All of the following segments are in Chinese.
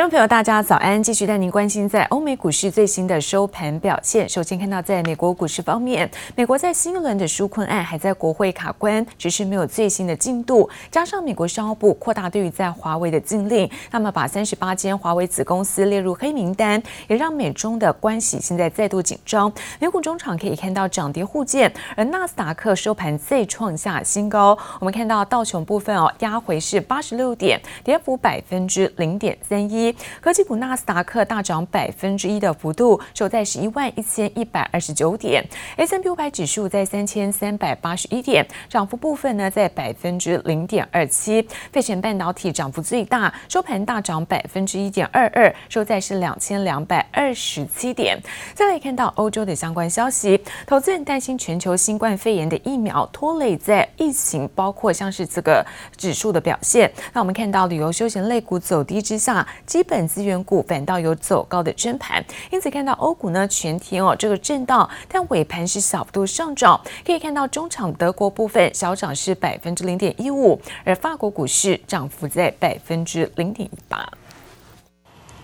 观众朋友，大家早安！继续带您关心在欧美股市最新的收盘表现。首先看到，在美国股市方面，美国在新一轮的纾困案还在国会卡关，只是没有最新的进度。加上美国商务部扩大对于在华为的禁令，那么把三十八间华为子公司列入黑名单，也让美中的关系现在再度紧张。美股中场可以看到涨跌互见，而纳斯达克收盘再创下新高。我们看到道琼部分哦，压回是八十六点，跌幅百分之零点三一。科技股纳斯达克大涨百分之一的幅度，收在十一万一千一百二十九点。S&P 五百指数在三千三百八十一点，涨幅部分呢在百分之零点二七。费城半导体涨幅最大，收盘大涨百分之一点二二，收在是两千两百二十七点。再来看到欧洲的相关消息，投资人担心全球新冠肺炎的疫苗拖累在疫情，包括像是这个指数的表现。那我们看到旅游休闲类股走低之下，基本资源股反倒有走高的争盘，因此看到欧股呢全天哦这个震荡，但尾盘是小幅度上涨。可以看到中场德国部分小涨是百分之零点一五，而法国股市涨幅在百分之零点一八。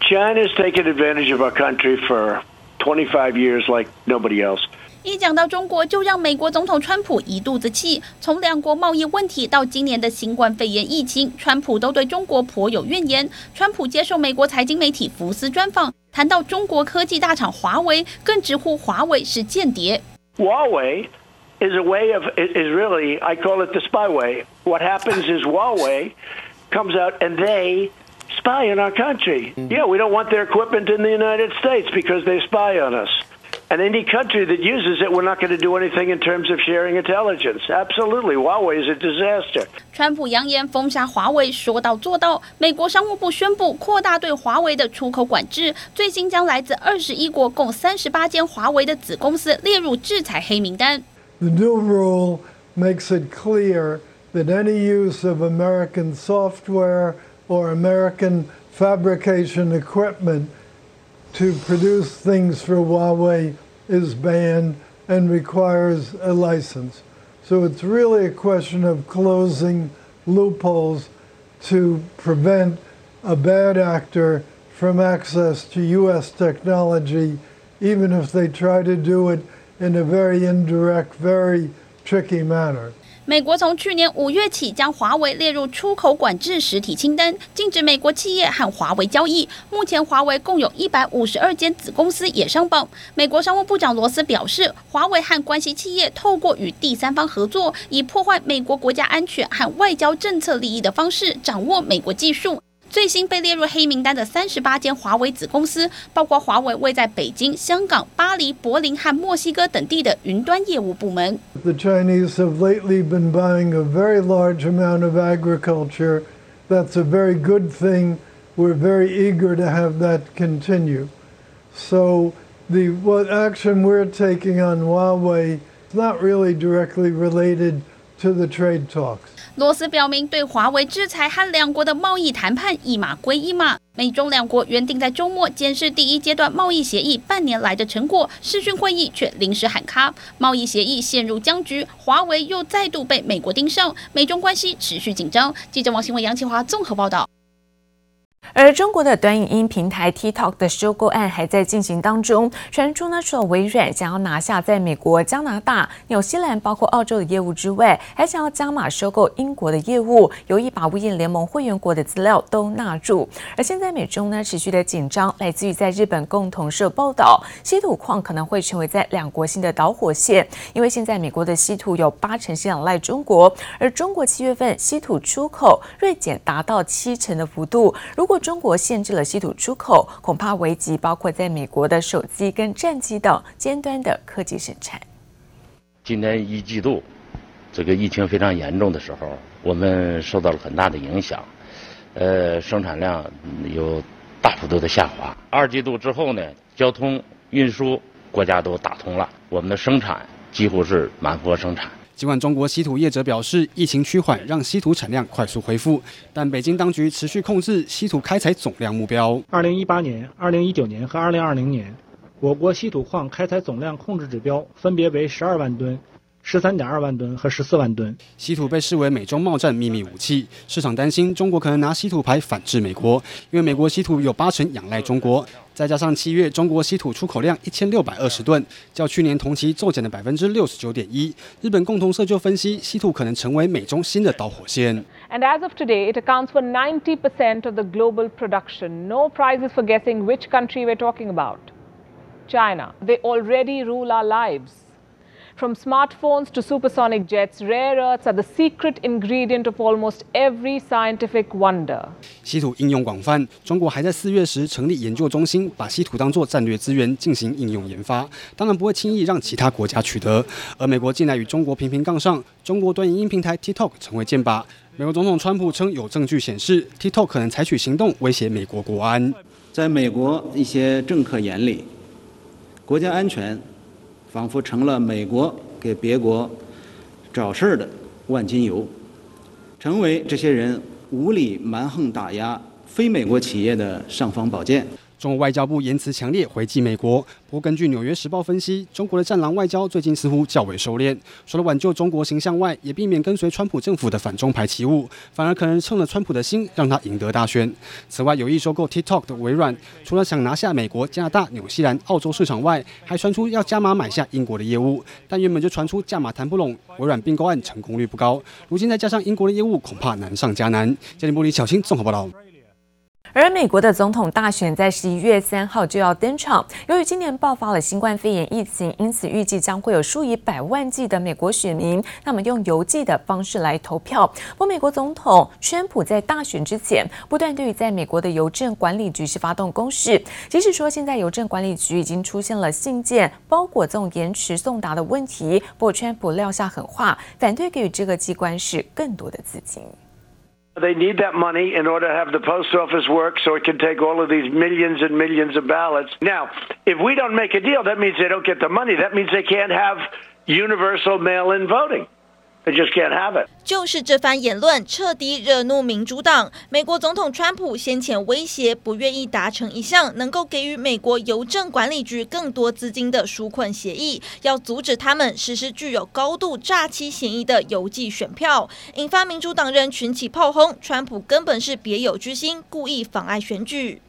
China's taken advantage of our country for 25 years like nobody else. 一讲到中国，就让美国总统川普一肚子气。从两国贸易问题到今年的新冠肺炎疫情，川普都对中国颇有怨言。川普接受美国财经媒体福斯专访，谈到中国科技大厂华为，更直呼华为是间谍。Huawei is a way of is really I call it the spy way. What happens is Huawei comes out and they spy in our country. Yeah, we don't want their equipment in the United States because they spy on us. And any country that uses it, we're not going to do anything in terms of sharing intelligence. Absolutely, Huawei is a disaster. 川普扬言封杀华为，说到做到。美国商务部宣布扩大对华为的出口管制，最新将来自二十一国共三十八间华为的子公司列入制裁黑名单。The new rule makes it clear that any use of American software or American fabrication equipment to produce things for Huawei is banned and requires a license. So it's really a question of closing loopholes to prevent a bad actor from access to U.S. technology, even if they try to do it in a very indirect, very tricky manner. 美国从去年五月起将华为列入出口管制实体清单，禁止美国企业和华为交易。目前，华为共有一百五十二间子公司也上榜。美国商务部长罗斯表示，华为和关系企业透过与第三方合作，以破坏美国国家安全和外交政策利益的方式，掌握美国技术。最新被列入黑名单的三十八间华为子公司，包括华为位在北京、香港、巴黎、柏林和墨西哥等地的云端业务部门。The Chinese have lately been buying a very large amount of agriculture. That's a very good thing. We're very eager to have that continue. So the what action we're taking on Huawei is not really directly related to the trade talks. 罗斯表明，对华为制裁和两国的贸易谈判一码归一码。美中两国原定在周末检视第一阶段贸易协议半年来的成果，视讯会议却临时喊卡，贸易协议陷入僵局，华为又再度被美国盯上，美中关系持续紧张。记者王新文、杨启华综合报道。而中国的短影音平台 TikTok 的收购案还在进行当中，传出呢，除了微软想要拿下在美国、加拿大、纽西兰，包括澳洲的业务之外，还想要加码收购英国的业务，有意把无印联盟会员国的资料都纳入。而现在美中呢持续的紧张，来自于在日本共同社报道，稀土矿可能会成为在两国新的导火线，因为现在美国的稀土有八成是仰赖中国，而中国七月份稀土出口锐减达到七成的幅度，如果中国限制了稀土出口，恐怕危及包括在美国的手机跟战机等尖端的科技生产。今年一季度，这个疫情非常严重的时候，我们受到了很大的影响，呃，生产量有大幅度的下滑。二季度之后呢，交通运输国家都打通了，我们的生产几乎是满负荷生产。尽管中国稀土业者表示，疫情趋缓让稀土产量快速恢复，但北京当局持续控制稀土开采总量目标。二零一八年、二零一九年和二零二零年，我国稀土矿开采总量控制指标分别为十二万吨、十三点二万吨和十四万吨。稀土被视为美中贸战秘密武器，市场担心中国可能拿稀土牌反制美国，因为美国稀土有八成仰赖中国。再加上七月中国稀土出口量一千六百二十吨，较去年同期骤减了百分之六十九点一。日本共同社就分析，稀土可能成为美中新的导火线。And as of today, it accounts for ninety percent of the global production. No prizes for guessing which country we're talking about. China. They already rule our lives. From smartphones to supersonic jets, rare earths are the secret ingredient of almost every scientific wonder. 稀土应用广泛，中国还在四月时成立研究中心，把稀土当作战略资源进行应用研发，当然不会轻易让其他国家取得。而美国近来与中国频频杠上，中国短影音平台 TikTok 成为箭靶。美国总统川普称有证据显示 TikTok 可能采取行动威胁美国国安。在美国一些政客眼里，国家安全。仿佛成了美国给别国找事儿的万金油，成为这些人无理蛮横打压非美国企业的尚方宝剑。中国外交部言辞强烈回击美国，不过根据《纽约时报》分析，中国的战狼外交最近似乎较为收敛，除了挽救中国形象外，也避免跟随川普政府的反中排起舞，反而可能蹭了川普的心，让他赢得大选。此外，有意收购 TikTok 的微软，除了想拿下美国、加拿大、纽西兰、澳洲市场外，还传出要加码买下英国的业务，但原本就传出价码谈不拢，微软并购案成功率不高，如今再加上英国的业务，恐怕难上加难。嘉玲玻璃小新综合报道。而美国的总统大选在十一月三号就要登场。由于今年爆发了新冠肺炎疫情，因此预计将会有数以百万计的美国选民，那么用邮寄的方式来投票。不过，美国总统川普在大选之前，不断对于在美国的邮政管理局是发动攻势。即使说现在邮政管理局已经出现了信件、包裹这种延迟送达的问题，不过川普撂下狠话，反对给予这个机关是更多的资金。They need that money in order to have the post office work so it can take all of these millions and millions of ballots. Now, if we don't make a deal, that means they don't get the money. That means they can't have universal mail in voting. They just can't have it. 就是这番言论彻底惹怒民主党。美国总统川普先前威胁不愿意达成一项能够给予美国邮政管理局更多资金的纾困协议，要阻止他们实施具有高度诈欺嫌疑的邮寄选票，引发民主党人群起炮轰，川普根本是别有居心，故意妨碍选举。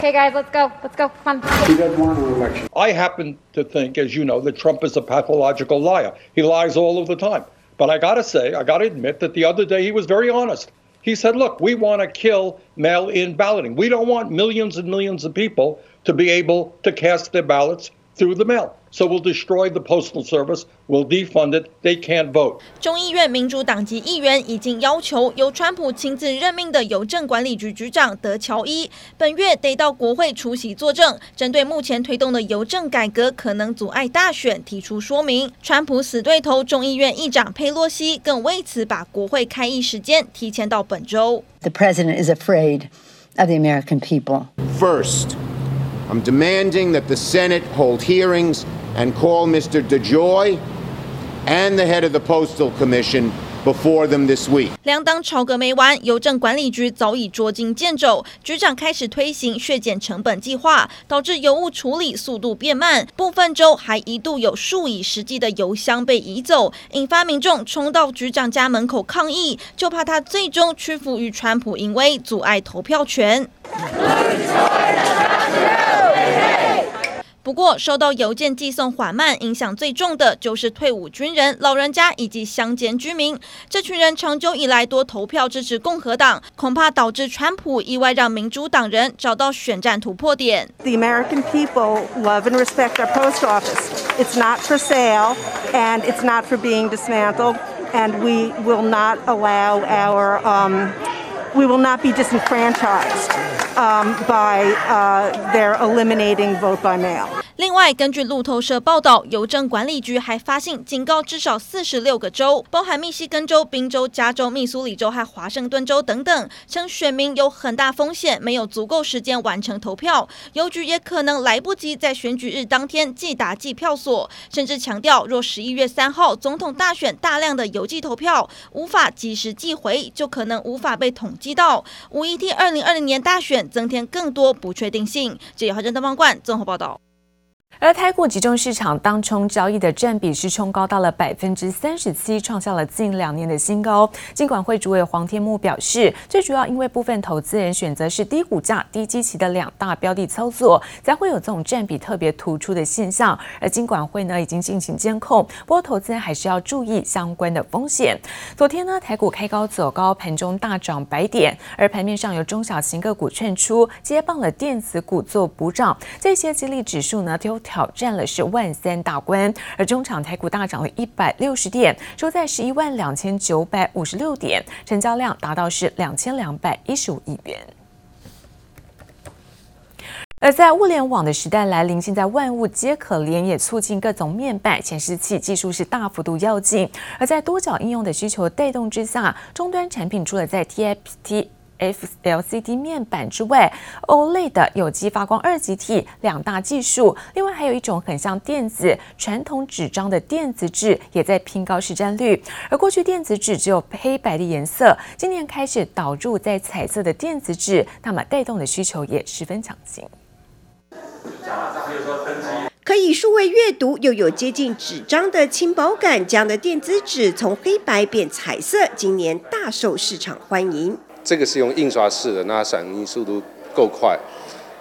Okay, guys, let's go. Let's go. Come on. I happen to think, as you know, that Trump is a pathological liar. He lies all of the time. But I got to say, I got to admit that the other day he was very honest. He said, look, we want to kill mail in balloting. We don't want millions and millions of people to be able to cast their ballots through the mail. So we'll destroy the postal service. We'll defund it. They can't vote. 众议院民主党籍议员已经要求由川普亲自任命的邮政管理局局长德乔伊本月得到国会出席作证，针对目前推动的邮政改革可能阻碍大选提出说明。川普死对头众议院议长佩洛西更为此把国会开议时间提前到本周。The president is afraid of the American people. First, I'm demanding that the Senate hold hearings. And call Mr. DeJoy and the head of the Postal Commission before them this week. 两党吵个没完，邮政管理局早已捉襟见肘，局长开始推行削减成本计划，导致邮务处理速度变慢，部分州还一度有数以十计的邮箱被移走，引发民众冲到局长家门口抗议，就怕他最终屈服于川普淫威，阻碍投票权。不过，受到邮件寄送缓慢影响最重的，就是退伍军人、老人家以及乡间居民。这群人长久以来多投票支持共和党，恐怕导致川普意外让民主党人找到选战突破点。The American people love and respect our post office. It's not for sale, and it's not for being dismantled, and we will not allow our, um, we will not be disenfranchised, um, by, uh, their eliminating vote by mail. 另外，根据路透社报道，邮政管理局还发信警告至少四十六个州，包含密西根州、宾州、加州、密苏里州和华盛顿州等等，称选民有很大风险，没有足够时间完成投票，邮局也可能来不及在选举日当天寄达计票所，甚至强调，若十一月三号总统大选大量的邮寄投票无法及时寄回，就可能无法被统计到，无疑替二零二零年大选增添更多不确定性。记者何真登方冠综合报道。而台股集中市场当冲交易的占比是冲高到了百分之三十七，创下了近两年的新高。金管会主委黄天木表示，最主要因为部分投资人选择是低股价、低基期的两大标的操作，才会有这种占比特别突出的现象。而金管会呢已经进行监控，不过投资人还是要注意相关的风险。昨天呢台股开高走高，盘中大涨百点，而盘面上有中小型个股窜出，接棒了电子股做补涨，这些激励指数呢挑战了是万三大关，而中场台股大涨了一百六十点，收在十一万两千九百五十六点，成交量达到是两千两百一十五亿元。而在物联网的时代来临，现在万物皆可连，也促进各种面板显示器技术是大幅度跃进。而在多角应用的需求带动之下，终端产品除了在 TFT。F L C D 面板之外，OLED 的有机发光二极体两大技术，另外还有一种很像电子传统纸张的电子纸，也在拼高市占率。而过去电子纸只有黑白的颜色，今年开始导入在彩色的电子纸，那么带动的需求也十分强劲。可以数位阅读，又有接近纸张的轻薄感，这样的电子纸从黑白变彩色，今年大受市场欢迎。这个是用印刷式的，那闪印速度够快。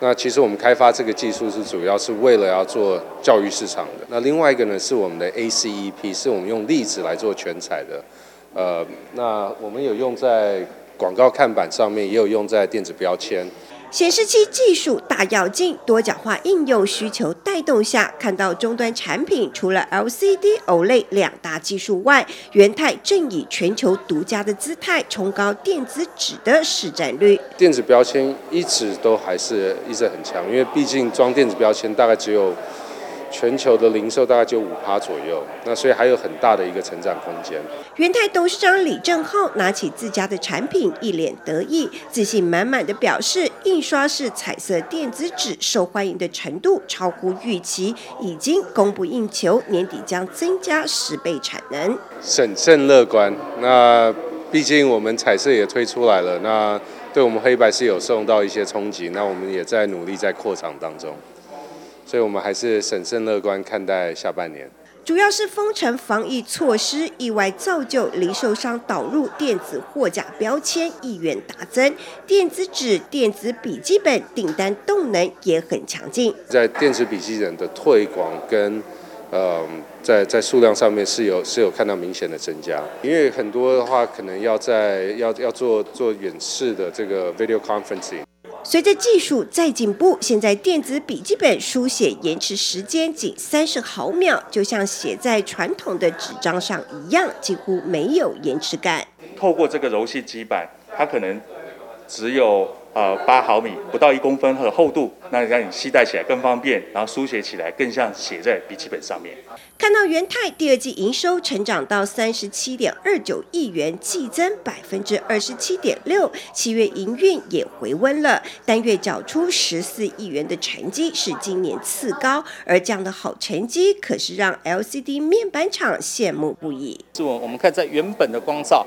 那其实我们开发这个技术是主要是为了要做教育市场的。那另外一个呢是我们的 ACEP，是我们用粒子来做全彩的。呃，那我们有用在广告看板上面，也有用在电子标签。显示器技术大跃进，多角化应用需求带动下，看到终端产品除了 LCD、OLED 两大技术外，元太正以全球独家的姿态冲高电子纸的市占率。电子标签一直都还是一直很强，因为毕竟装电子标签大概只有。全球的零售大概就五趴左右，那所以还有很大的一个成长空间。元泰董事长李正浩拿起自家的产品，一脸得意，自信满满的表示，印刷式彩色电子纸受欢迎的程度超乎预期，已经供不应求，年底将增加十倍产能。审慎乐观，那毕竟我们彩色也推出来了，那对我们黑白是有受到一些冲击，那我们也在努力在扩厂当中。所以我们还是审慎乐观看待下半年。主要是封城防疫措施意外造就零售商导入电子货架标签意愿大增，电子纸、电子笔记本订单动能也很强劲。在电子笔记本的推广跟呃，在在数量上面是有是有看到明显的增加，因为很多的话可能要在要要做做远视的这个 video conferencing。随着技术再进步，现在电子笔记本书写延迟时间仅三十毫秒，就像写在传统的纸张上一样，几乎没有延迟感。透过这个柔性基板，它可能只有呃八毫米，不到一公分的厚度，那让你携带起来更方便，然后书写起来更像写在笔记本上面。看到元泰第二季营收成长到三十七点二九亿元，季增百分之二十七点六，七月营运也回温了，单月缴出十四亿元的成绩是今年次高，而这样的好成绩可是让 LCD 面板厂羡慕不已。是我我们可以在原本的光照，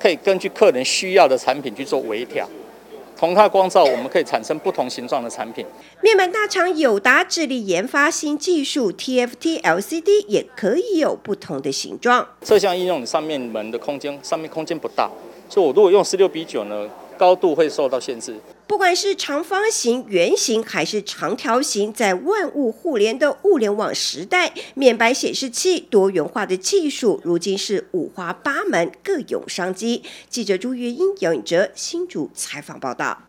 可以根据客人需要的产品去做微调。同它光照，我们可以产生不同形状的产品。面板大厂友达致力研发新技术，TFT LCD 也可以有不同的形状。摄像应用上面门的空间，上面空间不大，所以我如果用十六比九呢，高度会受到限制。不管是长方形、圆形还是长条形，在万物互联的物联网时代，面板显示器多元化的技术，如今是五花八门，各有商机。记者朱月英、杨颖哲新竹采访报道。